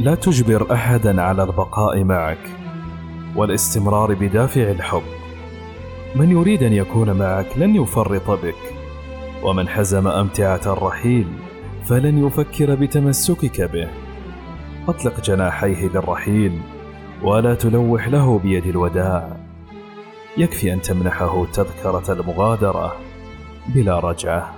لا تجبر احدا على البقاء معك والاستمرار بدافع الحب. من يريد أن يكون معك لن يفرط بك ومن حزم أمتعة الرحيل فلن يفكر بتمسكك به. أطلق جناحيه للرحيل ولا تلوح له بيد الوداع. يكفي أن تمنحه تذكرة المغادرة بلا رجعة.